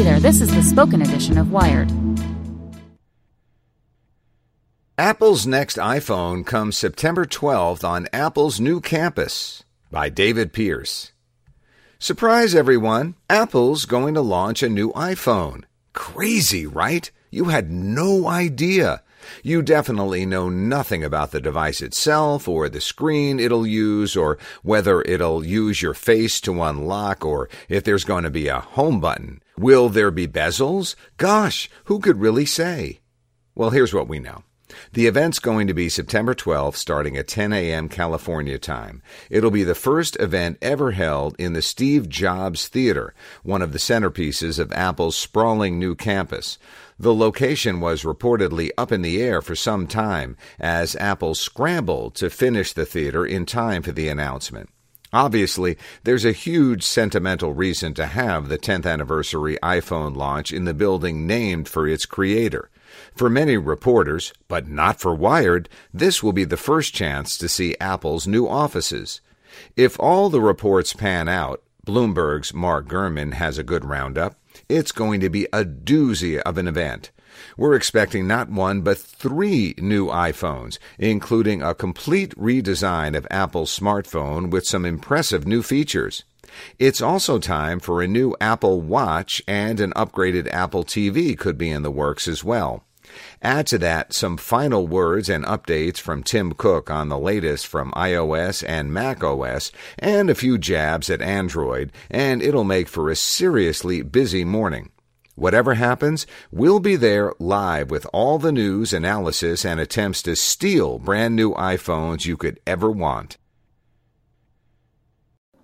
Hey there, this is the spoken edition of Wired. Apple's next iPhone comes September 12th on Apple's new campus by David Pierce. Surprise everyone! Apple's going to launch a new iPhone. Crazy, right? You had no idea. You definitely know nothing about the device itself, or the screen it'll use, or whether it'll use your face to unlock, or if there's going to be a home button. Will there be bezels? Gosh, who could really say? Well, here's what we know. The event's going to be September 12th, starting at 10 a.m. California time. It'll be the first event ever held in the Steve Jobs Theater, one of the centerpieces of Apple's sprawling new campus. The location was reportedly up in the air for some time as Apple scrambled to finish the theater in time for the announcement. Obviously, there's a huge sentimental reason to have the 10th anniversary iPhone launch in the building named for its creator. For many reporters, but not for Wired, this will be the first chance to see Apple's new offices. If all the reports pan out, Bloomberg's Mark Gurman has a good roundup. It's going to be a doozy of an event. We're expecting not one, but three new iPhones, including a complete redesign of Apple's smartphone with some impressive new features. It's also time for a new Apple Watch and an upgraded Apple TV could be in the works as well. Add to that some final words and updates from Tim Cook on the latest from iOS and macOS, and a few jabs at Android, and it'll make for a seriously busy morning. Whatever happens, we'll be there live with all the news, analysis, and attempts to steal brand new iPhones you could ever want.